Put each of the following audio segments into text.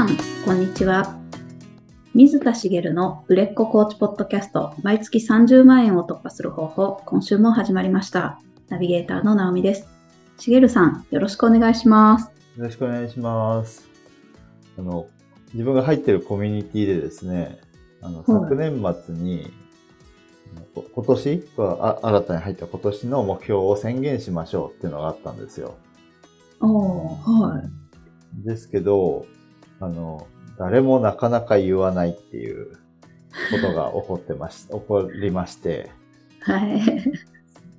さん、こんにちは。水田茂の売れっ子コーチポッドキャスト、毎月30万円を突破する方法、今週も始まりました。ナビゲーターの直美です。茂さん、よろしくお願いします。よろしくお願いします。あの、自分が入ってるコミュニティでですね、あの、はい昨年末に、こ今年？あ新たに入った今年の目標を宣言しましょうっていうのがあったんですよ。おー、はい。ですけど、あの、誰もなかなか言わないっていうことが起こってまし、起こりまして、はい。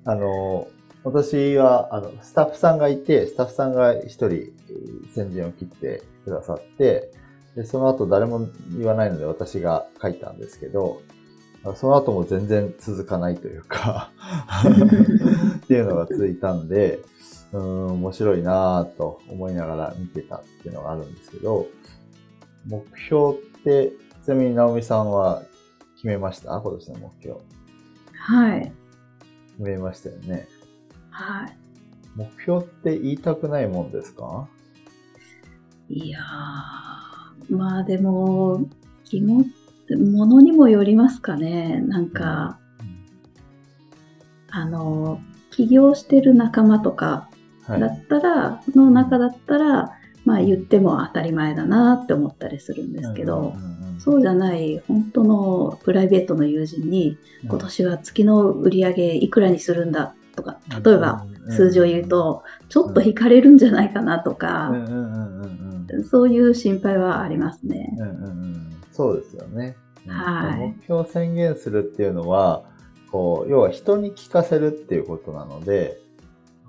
あの、私は、あの、スタッフさんがいて、スタッフさんが一人、えー先陣を切ってくださって、で、その後誰も言わないので私が書いたんですけど、あその後も全然続かないというか、っていうのが続いたんで、うーん、面白いなぁと思いながら見てたっていうのがあるんですけど、目標って、ちなみに直美さんは決めました？今年の目標。はい。決めましたよね。はい。目標って言いたくないもんですか？いやー、まあでも、気も、ものにもよりますかね。なんか、あの、起業してる仲間とかはい。だったら、の中だったら、まあ言っても当たり前だなって思ったりするんですけど、そうじゃない本当のプライベートの友人に、今年は月の売り上げいくらにするんだとか、例えば数字を言う、と、ちょっと引かれるんじゃないかなとうん。か、そういう心配はありますね。うんうんうん。そうですよね。うんはい。目標を宣言するっていうのは、こう、要は人に聞かせるっていうことなので、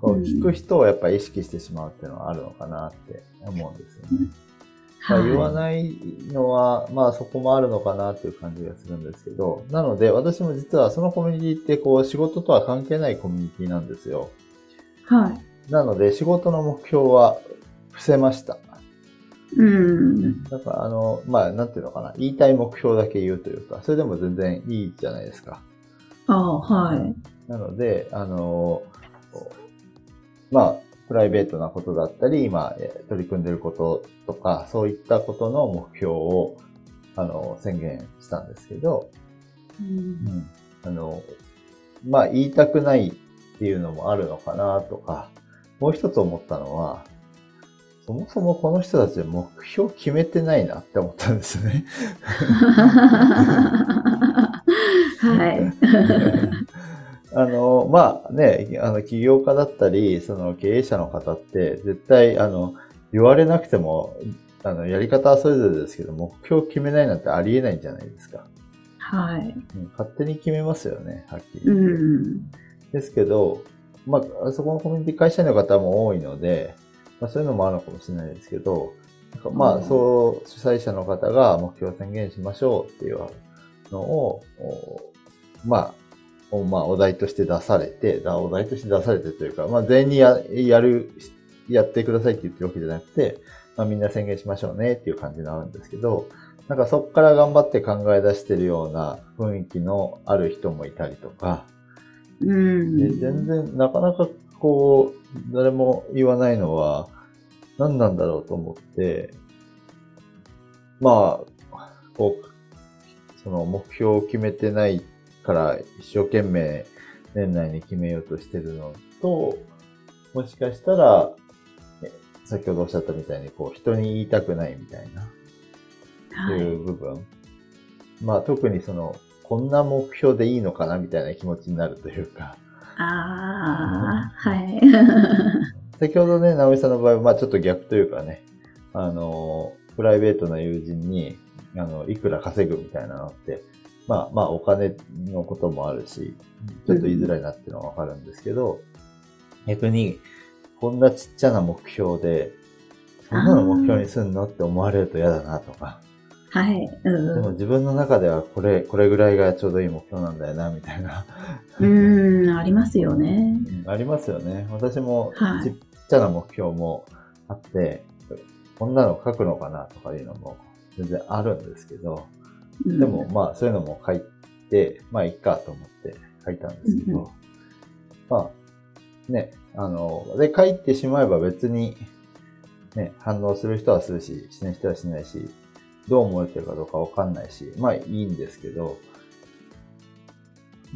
こううん聞く人をやっぱり意識してしまうっていうのはあるのかなって思うんですよね。まあ、言わい。ないのは、まあそこもあるのかなっていう感じがするんですけど、なので私も実はそのコミュニティってこう仕事とは関係ないコミュニティなんですよ。はい。なので仕事の目標は伏せました。うん。だからあの、まあなんていうのかな、言いたい目標だけ言うというか、それでも全然いいじゃないですか。ああ、はい。なので、あの、まあ、プライベートなことだったり、今えー取り組んでることとか、そういったことの目標を、あの、宣言したんですけど、うんあの、まあ、言いたくないっていうのもあるのかなとか、もう一つ思ったのは、そもそもこの人たちは目標決めてないなって思ったんですよね。はい。あの、まあね、あの、起業家だったり、その経営者の方って、絶対、あの、言われなくても、あの、やり方はそれぞれですけど、目標を決めないなんてありえないんじゃないですか。はい。うん勝手に決めますよね、はっきりう言って。ん。ですけど、まあ、あそこのコミュニティ会社員の方も多いので、まあ、そういうのもあるのかもしれないですけど、まあ、うんそう、主催者の方が目標を宣言しましょうっていうのを、おまあ、おまあ、お題として出されて、だお題として出されてというか、まあ、全員にややる、やってくださいって言ってるわけじゃなくて、まあ、みんな宣言しましょうねっていう感じになるんですけど、なんかそこから頑張って考え出してるような雰囲気のある人もいたりとか、うん。で全然、なかなかこう、誰も言わないのは、何なんだろうと思って、まあ、こう、その目標を決めてないから一生懸命年内に決めようとしてるのと、もしかしたら、え先ほどおっしゃったみたいに、こう、人に言いたくないみたいな、はいいう部分。まあ、特にその、こんな目標でいいのかなみたいな気持ちになるというか、ああ、はい。先ほどね、直美さんの場合は、まあちょっと逆というかね、あの、プライベートな友人に、あの、いくら稼ぐみたいなのって、まあまあお金のこともあるし、ちょっと言いづらいなっていうのはわかるんですけど、逆に、こんなちっちゃな目標で、そんなの目標にすんのって思われると嫌だなとか、はい。でうも自分の中ではこれ、これぐらいがちょうどいい目標なんだよな、みたいな。ん。うん、ありますよね。うんありますよね。私もはいちっちゃな目標もあって、こんなの書くのかなとかいうのも全然あるんですけど、うんでも、まあそういうのも書いて、まあいいかと思って書いたんですけど、うんまあね、あの、で書いてしまえば別にね、反応する人はするし、しない人はしないし、どう思えてるかどうかわかんないし、まあいいんですけど、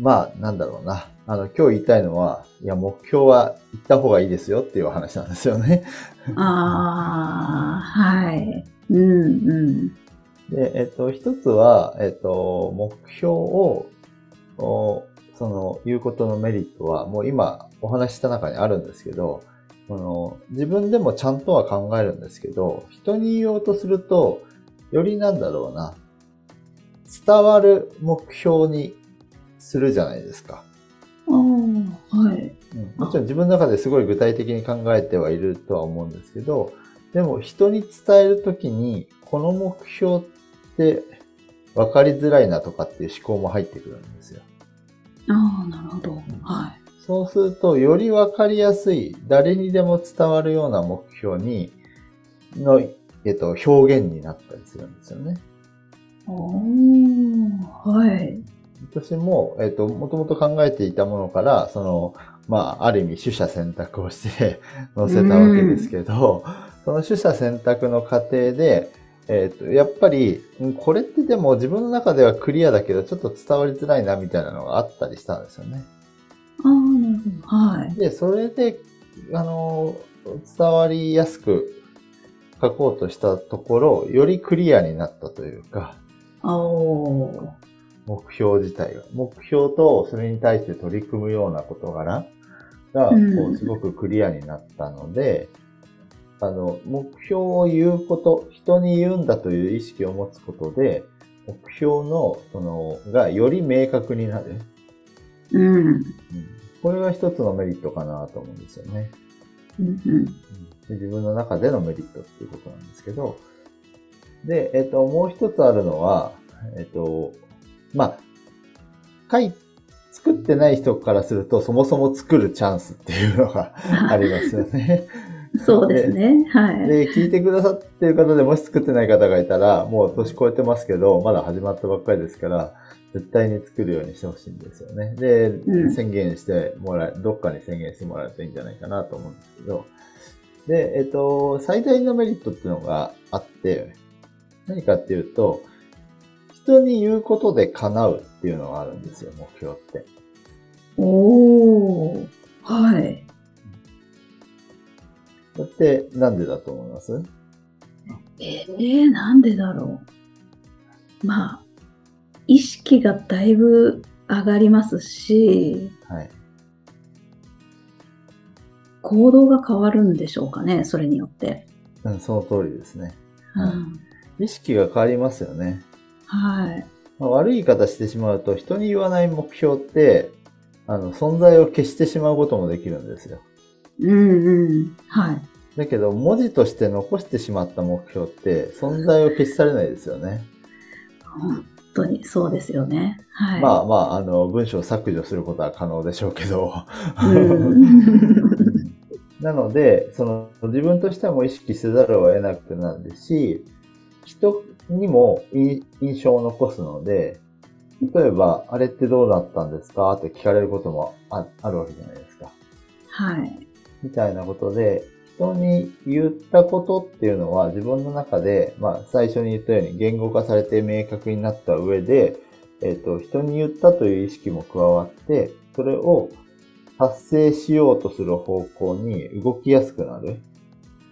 まあ、なんだろうな。あの、今日言いたいのは、いや、目標は行った方がいいですよっていう話なんですよね。ああ、はい。うんうん。で、えっと、一つは、えっと、目標を、おその、言うことのメリットは、もう今お話しした中にあるんですけど、この自分でもちゃんとは考えるんですけど、人に言おうとすると、よりなんだろうな、伝わる目標にするじゃないですか。はい。うんもちろん自分の中ですごい具体的に考えてはいるとは思うんですけど、でも人に伝えるときに、この目標って分かりづらいなとかっていう思考も入ってくるんですよ。ああ、なるほど。はい。そうすると、より分かりやすい、誰にでも伝わるような目標に、の、えっと、表現になったりするんですよね。おー、はい。私も、えっと、もともと考えていたものから、その、まあ、ある意味、取捨選択をして載せたわけですけど、その取捨選択の過程で、えっと、やっぱり、んこれってでも自分の中ではクリアだけど、ちょっと伝わりづらいな、みたいなのがあったりしたんですよね。ああ、なるほど。はい。で、それで、あの、伝わりやすく書こうとしたところ、よりクリアになったというか、目標自体が。目標とそれに対して取り組むような事柄が、うんこうすごくクリアになったので、あの、目標を言うこと、人に言うんだという意識を持つことで、目標の、その、がより明確になる。うん。うんこれが一つのメリットかなと思うんですよね。うんうん。で自分の中でのメリットっていうことなんですけど、で、えっ、と、もう一つあるのは、えっ、と、まあ、書い、作ってない人からすると、そもそも作るチャンスっていうのがありますよね。そうですね。はい。で、聞いてくださってる方でもし作ってない方がいたら、もう年越えてますけど、まだ始まったばっかりですから、絶対に作るようにしてほしいんですよね。で、うん宣言してもらえ、どっかに宣言してもらうといいんじゃないかなと思うんですけど、で、えっと、最大のメリットっていうのがあって、何かっていうと、人に言うことで叶うっていうのがあるんですよ、目標って。おー、はい。だって、なんでだと思います？えー、なんでだろう？まあ、意識がだいぶ上がりますし、はい。行動が変わるんでしょうかね、それによって。うん、その通りですね。はいうん、意識が変わりますよね。はい。まあ悪い言い方してしまうと、人に言わない目標って、あの、存在を消してしまうこともできるんですよ。うんうん。はい。だけど、文字として残してしまった目標って、存在を消し去れないですよね。本当にそうですよね。はい。まあまあ、あの、文章を削除することは可能でしょうけど。うん なので、その、自分としても意識せざるを得なくなるし、人にもい印象を残すので、例えば、あれってどうだったんですか？って聞かれることもああるわけじゃないですか。はい。みたいなことで、人に言ったことっていうのは自分の中で、まあ最初に言ったように言語化されて明確になった上で、えっ、と、人に言ったという意識も加わって、それを達成しようとする方向に動きやすくなる。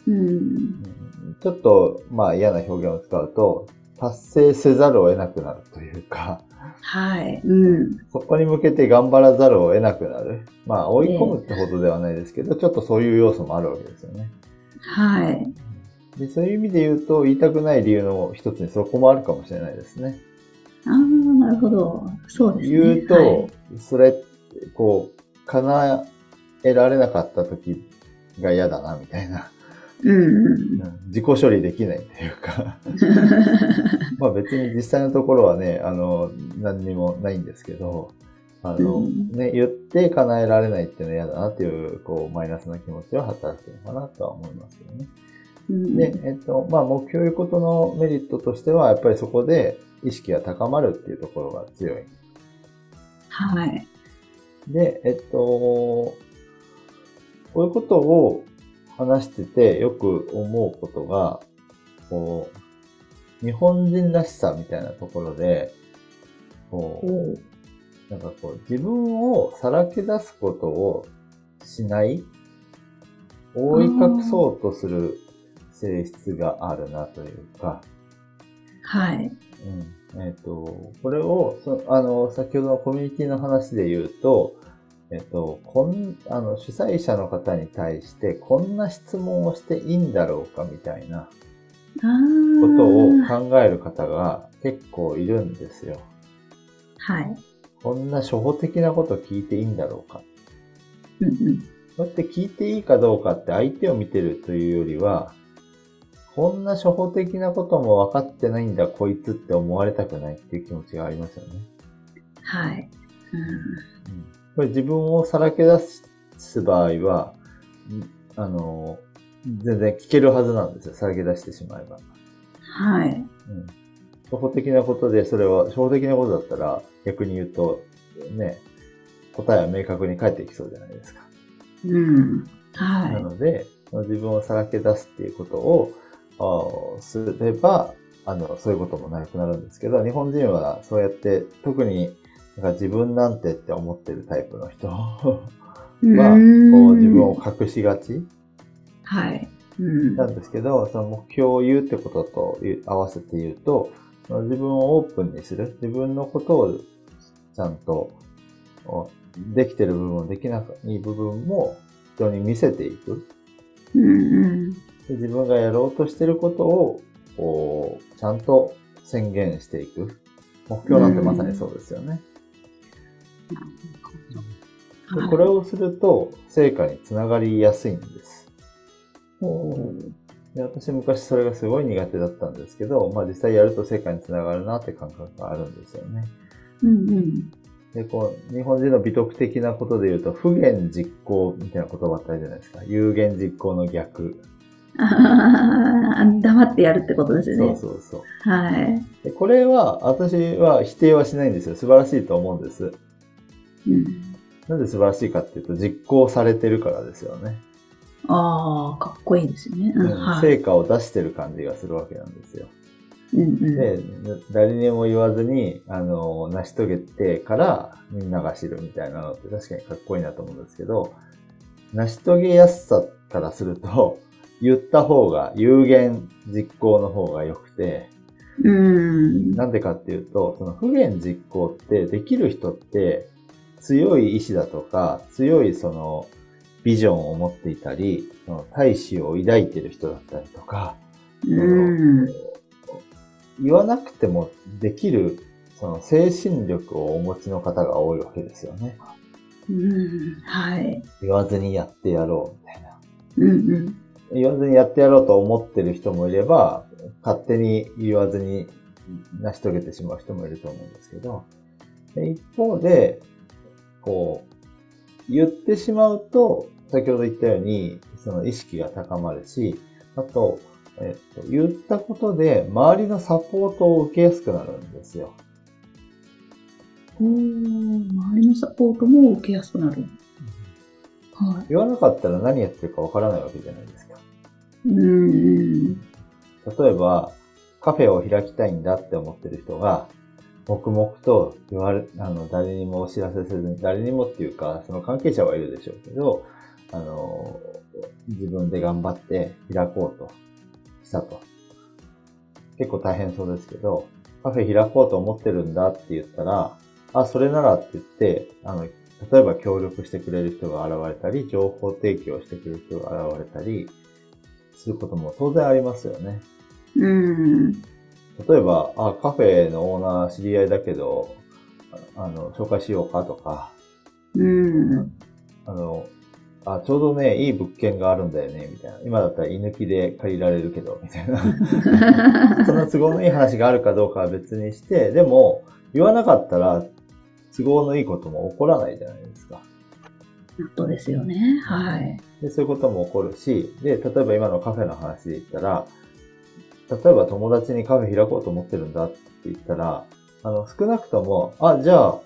うん。うんちょっと、まあ嫌な表現を使うと、達成せざるを得なくなるというか、はい。うん。そこに向けて頑張らざるを得なくなる。まあ追い込むってほどではないですけど、ちょっとそういう要素もあるわけですよね。はい。でそういう意味で言うと、言いたくない理由の一つにそこもあるかもしれないですね。ああ、なるほど。そうですね。言うと、はいそれ、こう、叶えられなかった時が嫌だな、みたいな。うん自己処理できないっていうか。まあ別に実際のところはね、あの、何にもないんですけど、あの、うんね、言って叶えられないっていうのは嫌だなっていう、こう、マイナスな気持ちは働くのかなとは思いますけどね。うんで、えっと、まあ、目標いうことのメリットとしては、やっぱりそこで意識が高まるっていうところが強い。はい。で、えっと、こういうことを話しててよく思うことが、こう、日本人らしさみたいなところで、こう、なんかこう、自分をさらけ出すことをしない、覆い隠そうとする性質があるなというか、はい。うん。えっ、と、これを、そあの、先ほどのコミュニティの話で言うと、えっ、と、こん、あの、主催者の方に対して、こんな質問をしていいんだろうかみたいなあことをー考える方が結構いるんですよ。はい。こんな初歩的なこと聞いていいんだろうか。うんうん。そうやって聞いていいかどうかって相手を見てるというよりは、こんな初歩的なことも分かってないんだ、こいつって思われたくないっていう気持ちがありますよね。はい。うんこれ自分をさらけ出す場合は、んあの、全然聞けるはずなんですよ。さらけ出してしまえば。はい。うん。初歩的なことで、それは、初歩的なことだったら、逆に言うと、ね、答えは明確に返ってきそうじゃないですか。うん。は。ないので、自分をさらけ出すっていうことを、あーすれば、あの、そういうこともなくなるんですけど、日本人はそうやって、特になんか自分なんてって思ってるタイプの人は、うこんう自分を隠しがちはい。うん。なんですけど、その目標を言うってことと合わせて言うと、その自分をオープンにする、自分のことをちゃんとおできてる部分、できない部分も人に見せていく。で自分がやろうとしてることを、こう、ちゃんと宣言していく。目標なんてまさにそうですよね。ではいこれをすると、成果につながりやすいんです。で私昔それがすごい苦手だったんですけど、まあ実際やると成果につながるなって感覚があるんですよね。うんうん。で、こう、日本人の美徳的なことで言うと、不言実行みたいな言葉ってあるじゃないですか。有言実行の逆。あー黙ってやるってことですよそうね。そうそう。はい。でこれは、私は否定はしないんですよ。素晴らしいと思うんです。うん、なんで素晴らしいかっていうと、実行されてるからですよね。ああ、かっこいいですよね。うんうんはい。成果を出してる感じがするわけなんですよ。うんうんで、誰にも言わずに、あの、成し遂げてからみんなが知るみたいなのって確かにかっこいいなと思うんですけど、成し遂げやすさからすると、言った方が、有言実行の方が良くて、うん。なんでかっていうと、その不言実行ってできる人って強い意志だとか、強いそのビジョンを持っていたり、その大志を抱いてる人だったりとか、うん。言わなくてもできる、その精神力をお持ちの方が多いわけですよね。うん。はい。言わずにやってやろうみたいな。うんうん。言わずにやってやろうと思ってる人もいれば、勝手に言わずに成し遂げてしまう人もいると思うんですけど、で一方で、こう、言ってしまうと、先ほど言ったように、その意識が高まるし、あと、えっと、言ったことで周りのサポートを受けやすくなるんですよ。おー周りのサポートも受けやすくなる。はい。言わなかったら何やってるかわからないわけじゃないですか。うんうん。例えば、カフェを開きたいんだって思ってる人が、黙々と言われ、あの、誰にもお知らせせずに、誰にもっていうか、その関係者はいるでしょうけど、あの、自分で頑張って開こうとしたと。結構大変そうですけど、カフェ開こうと思ってるんだって言ったら、あ、それならって言って、あの、例えば協力してくれる人が現れたり、情報提供してくれる人が現れたり、することも当然ありますよね。うん。例えば、あ、カフェのオーナー知り合いだけど、ああの、紹介しようかとか、うん。あの、あ、ちょうどね、いい物件があるんだよね、みたいな。今だったら居抜きで借りられるけど、みたいな。その都合のいい話があるかどうかは別にして、でも、言わなかったら、都合のいいことも起こらないじゃないですか。そうですよね。はい。で、そういうことも起こるし、で、例えば今のカフェの話で言ったら、例えば友達にカフェ開こうと思ってるんだって言ったら、あの、少なくとも、あ、じゃあ、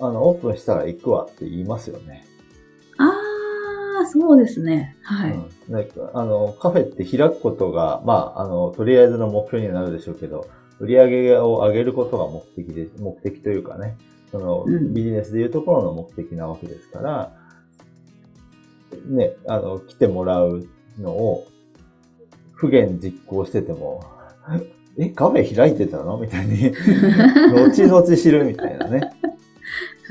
あの、オープンしたら行くわって言いますよね。ああ、あ、そうですね。はい。うんなんかあの、カフェって開くことが、まあ、あの、とりあえずの目標にはなるでしょうけど、売り上げを上げることが目的で、目的というかね、その、うんビジネスでいうところの目的なわけですから、ね、あの、来てもらうのを、不言実行してても、え、カフェ開いてたの？みたいに、後々知るみたいなね。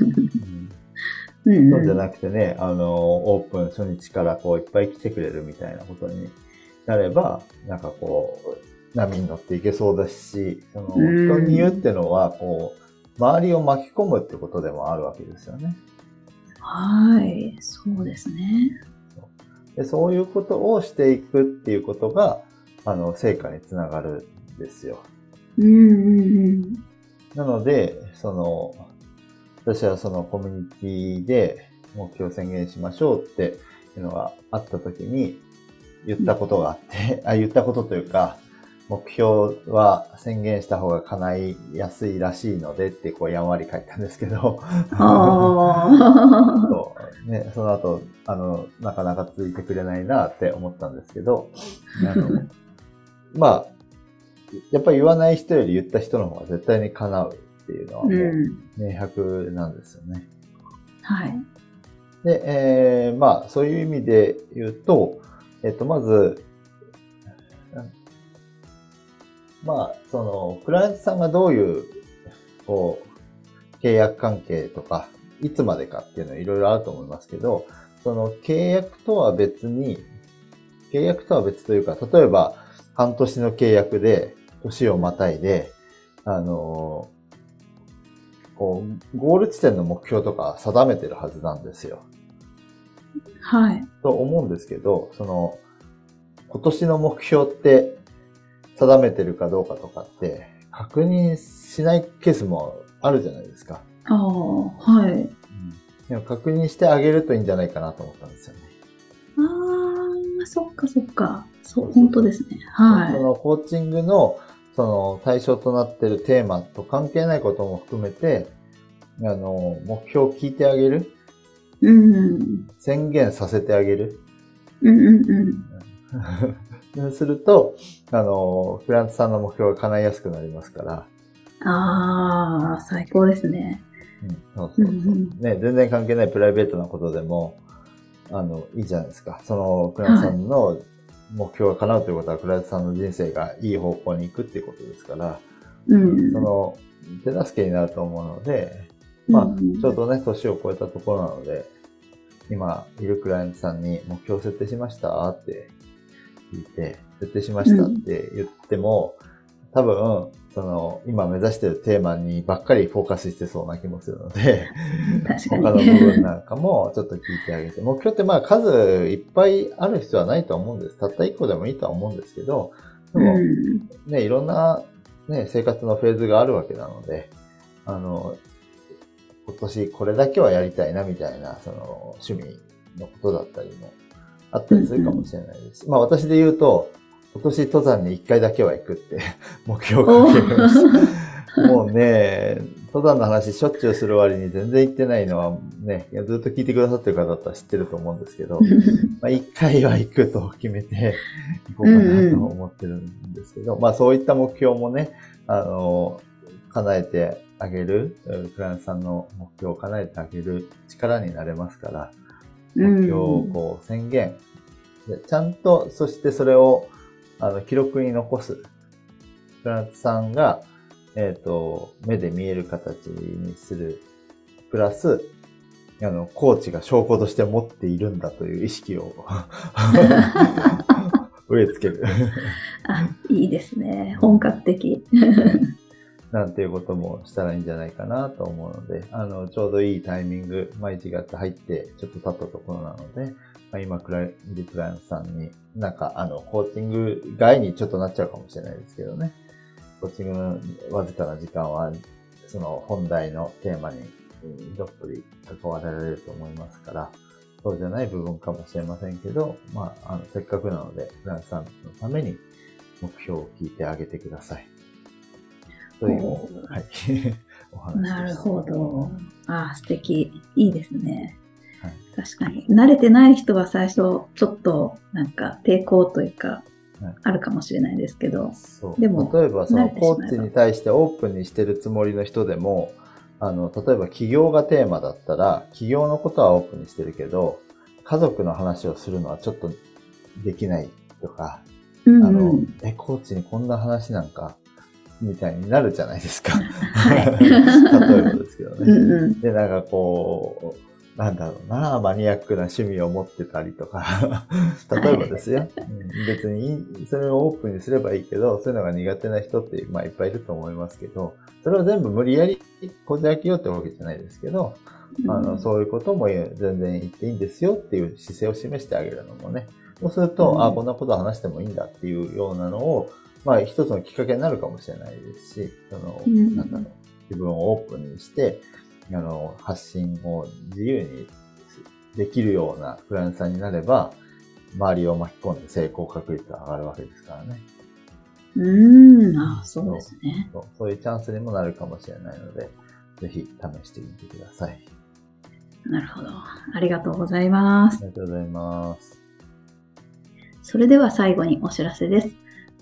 うんうんそうじゃなくてね、あの、オープン初日からこういっぱい来てくれるみたいなことになれば、なんかこう、波に乗っていけそうだし、そのうん人に言うってのは、こう、周りを巻き込むってことでもあるわけですよね。はい。そうですね。でそういうことをしていくっていうことが、あの、成果につながるんですよ。うんうんうん。なので、その、私はそのコミュニティで目標を宣言しましょうっていうのがあった時に言ったことがあって、あ、言ったことというか、目標は宣言した方が叶いやすいらしいのでってこうやんわり書いたんですけど。そうね、その後、あの、なかなか続いてくれないなって思ったんですけど、あの、まあ、やっぱり言わない人より言った人の方が絶対に叶うっていうのはもう。うん明白なんですよね。はい。で、えーまあ、そういう意味で言うと、えっと、まず、まあ、その、クライアントさんがどういう、こう、契約関係とか、いつまでかっていうのはいろいろあると思いますけど、その契約とは別に、契約とは別というか、例えば、半年の契約で、年をまたいで、あのこう、ゴール地点の目標とか定めてるはずなんですよ。はい。と思うんですけど、その、今年の目標って定めてるかどうかとかって確認しないケースもあるじゃないですか。ああ、はい。でも確認してあげるといいんじゃないかなと思ったんですよね。ああ、そっかそっか。そう、本当ですね。はそのコーチングのその対象となってるテーマと関係ないことも含めて、あの、目標を聞いてあげる、い。うん。宣言させてあげる。うんうんうん。すると、あの、フランスさんの目標が叶いやすくなりますから、ああ、最高ですね。うん、そうそうそう、うんうんね、全然関係ないプライベートなことでも、あの、いいじゃないですか。その、クライアントさんの目標が叶うということは、クライアントさんの人生がいい方向に行くっていうことですから、うん。その、手助けになると思うので、まあうん、ちょうどね、年を超えたところなので、今、いるクライアントさんに目標設定しましたって聞いて、設定しましたって言っても、多分、その、今目指してるテーマにばっかりフォーカスしてそうな気もするので、確か他のに。部分なんかもちょっと聞いてあげて、目標ってまあ数いっぱいある必要はないとは思うんです。たった一個でもいいとは思うんですけど、でも、うん。ね、いろんな、ね、生活のフェーズがあるわけなので、あの、今年これだけはやりたいなみたいな、その趣味のことだったりもあったりするかもしれないです。まあ私で言うと、今年登山に一回だけは行くって目標をおかけました。もうね、登山の話しょっちゅうする割に全然行ってないのはね、ずっと聞いてくださってる方だったら知ってると思うんですけど、まあ、一回は行くと決めて行こうかなと思ってるんですけど、まあそういった目標もね、あの、叶えてあげる、うんクライアントさんの目標を叶えてあげる力になれますから、目標をこう宣言。でちゃんと、そしてそれをあの記録に残す。クライアントさんが、えっ、と、目で見える形にする。プラス、あの、コーチが証拠として持っているんだという意識を 植え付ける。あ、いいですね。本格的。なんていうこともしたらいいんじゃないかなと思うので、あの、ちょうどいいタイミング、まあ1月入ってちょっと経ったところなので、まあ、今クライ、リクライアントさんに、なんかあの、コーチング外にちょっとなっちゃうかもしれないですけどね。コーチングのわずかな時間は、その本題のテーマにうんどっぷり関わられると思いますから、そうじゃない部分かもしれませんけど、まあ、あの、せっかくなので、フランスさんのために目標を聞いてあげてください。という、おはい。お話でしたなるほど。あ、素敵。いいですね。確かに。慣れてない人は最初、ちょっとなんか抵抗というかはい、あるかもしれないですけど、でも例えばそのコーチに対してオープンにしてるつもりの人でも、あの、例えば起業がテーマだったら、起業のことはオープンにしてるけど、家族の話をするのはちょっとできないとか、うんあのうん、え、コーチにこんな話なんか、みたいになるじゃないですか。はい。例えばですけどね。うんうん。で、なんかこう、なんだろうな、マニアックな趣味を持ってたりとか、例えばですよ。うん。別にそれをオープンにすればいいけど、そういうのが苦手な人って、まあいっぱいいると思いますけど、それを全部無理やりこじ開けようってわけじゃないですけど、あの、そういうことも全然言っていいんですよっていう姿勢を示してあげるのもね。そうすると、うん。あこんなことを話してもいいんだっていうようなのを、まあ一つのきっかけになるかもしれないですし、その、うん。なんだろう、自分をオープンにして、あの、発信を自由にできるようなフランスさんになれば、周りを巻き込んで成功確率が上がるわけですからね。うーん、あそうですね。そうそういうチャンスにもなるかもしれないので、ぜひ試してみてください。なるほど。ありがとうございますあ。りがとうございます。それでは最後にお知らせです。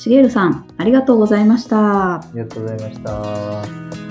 しげるさん、ありがとうございました。ありがとうございました。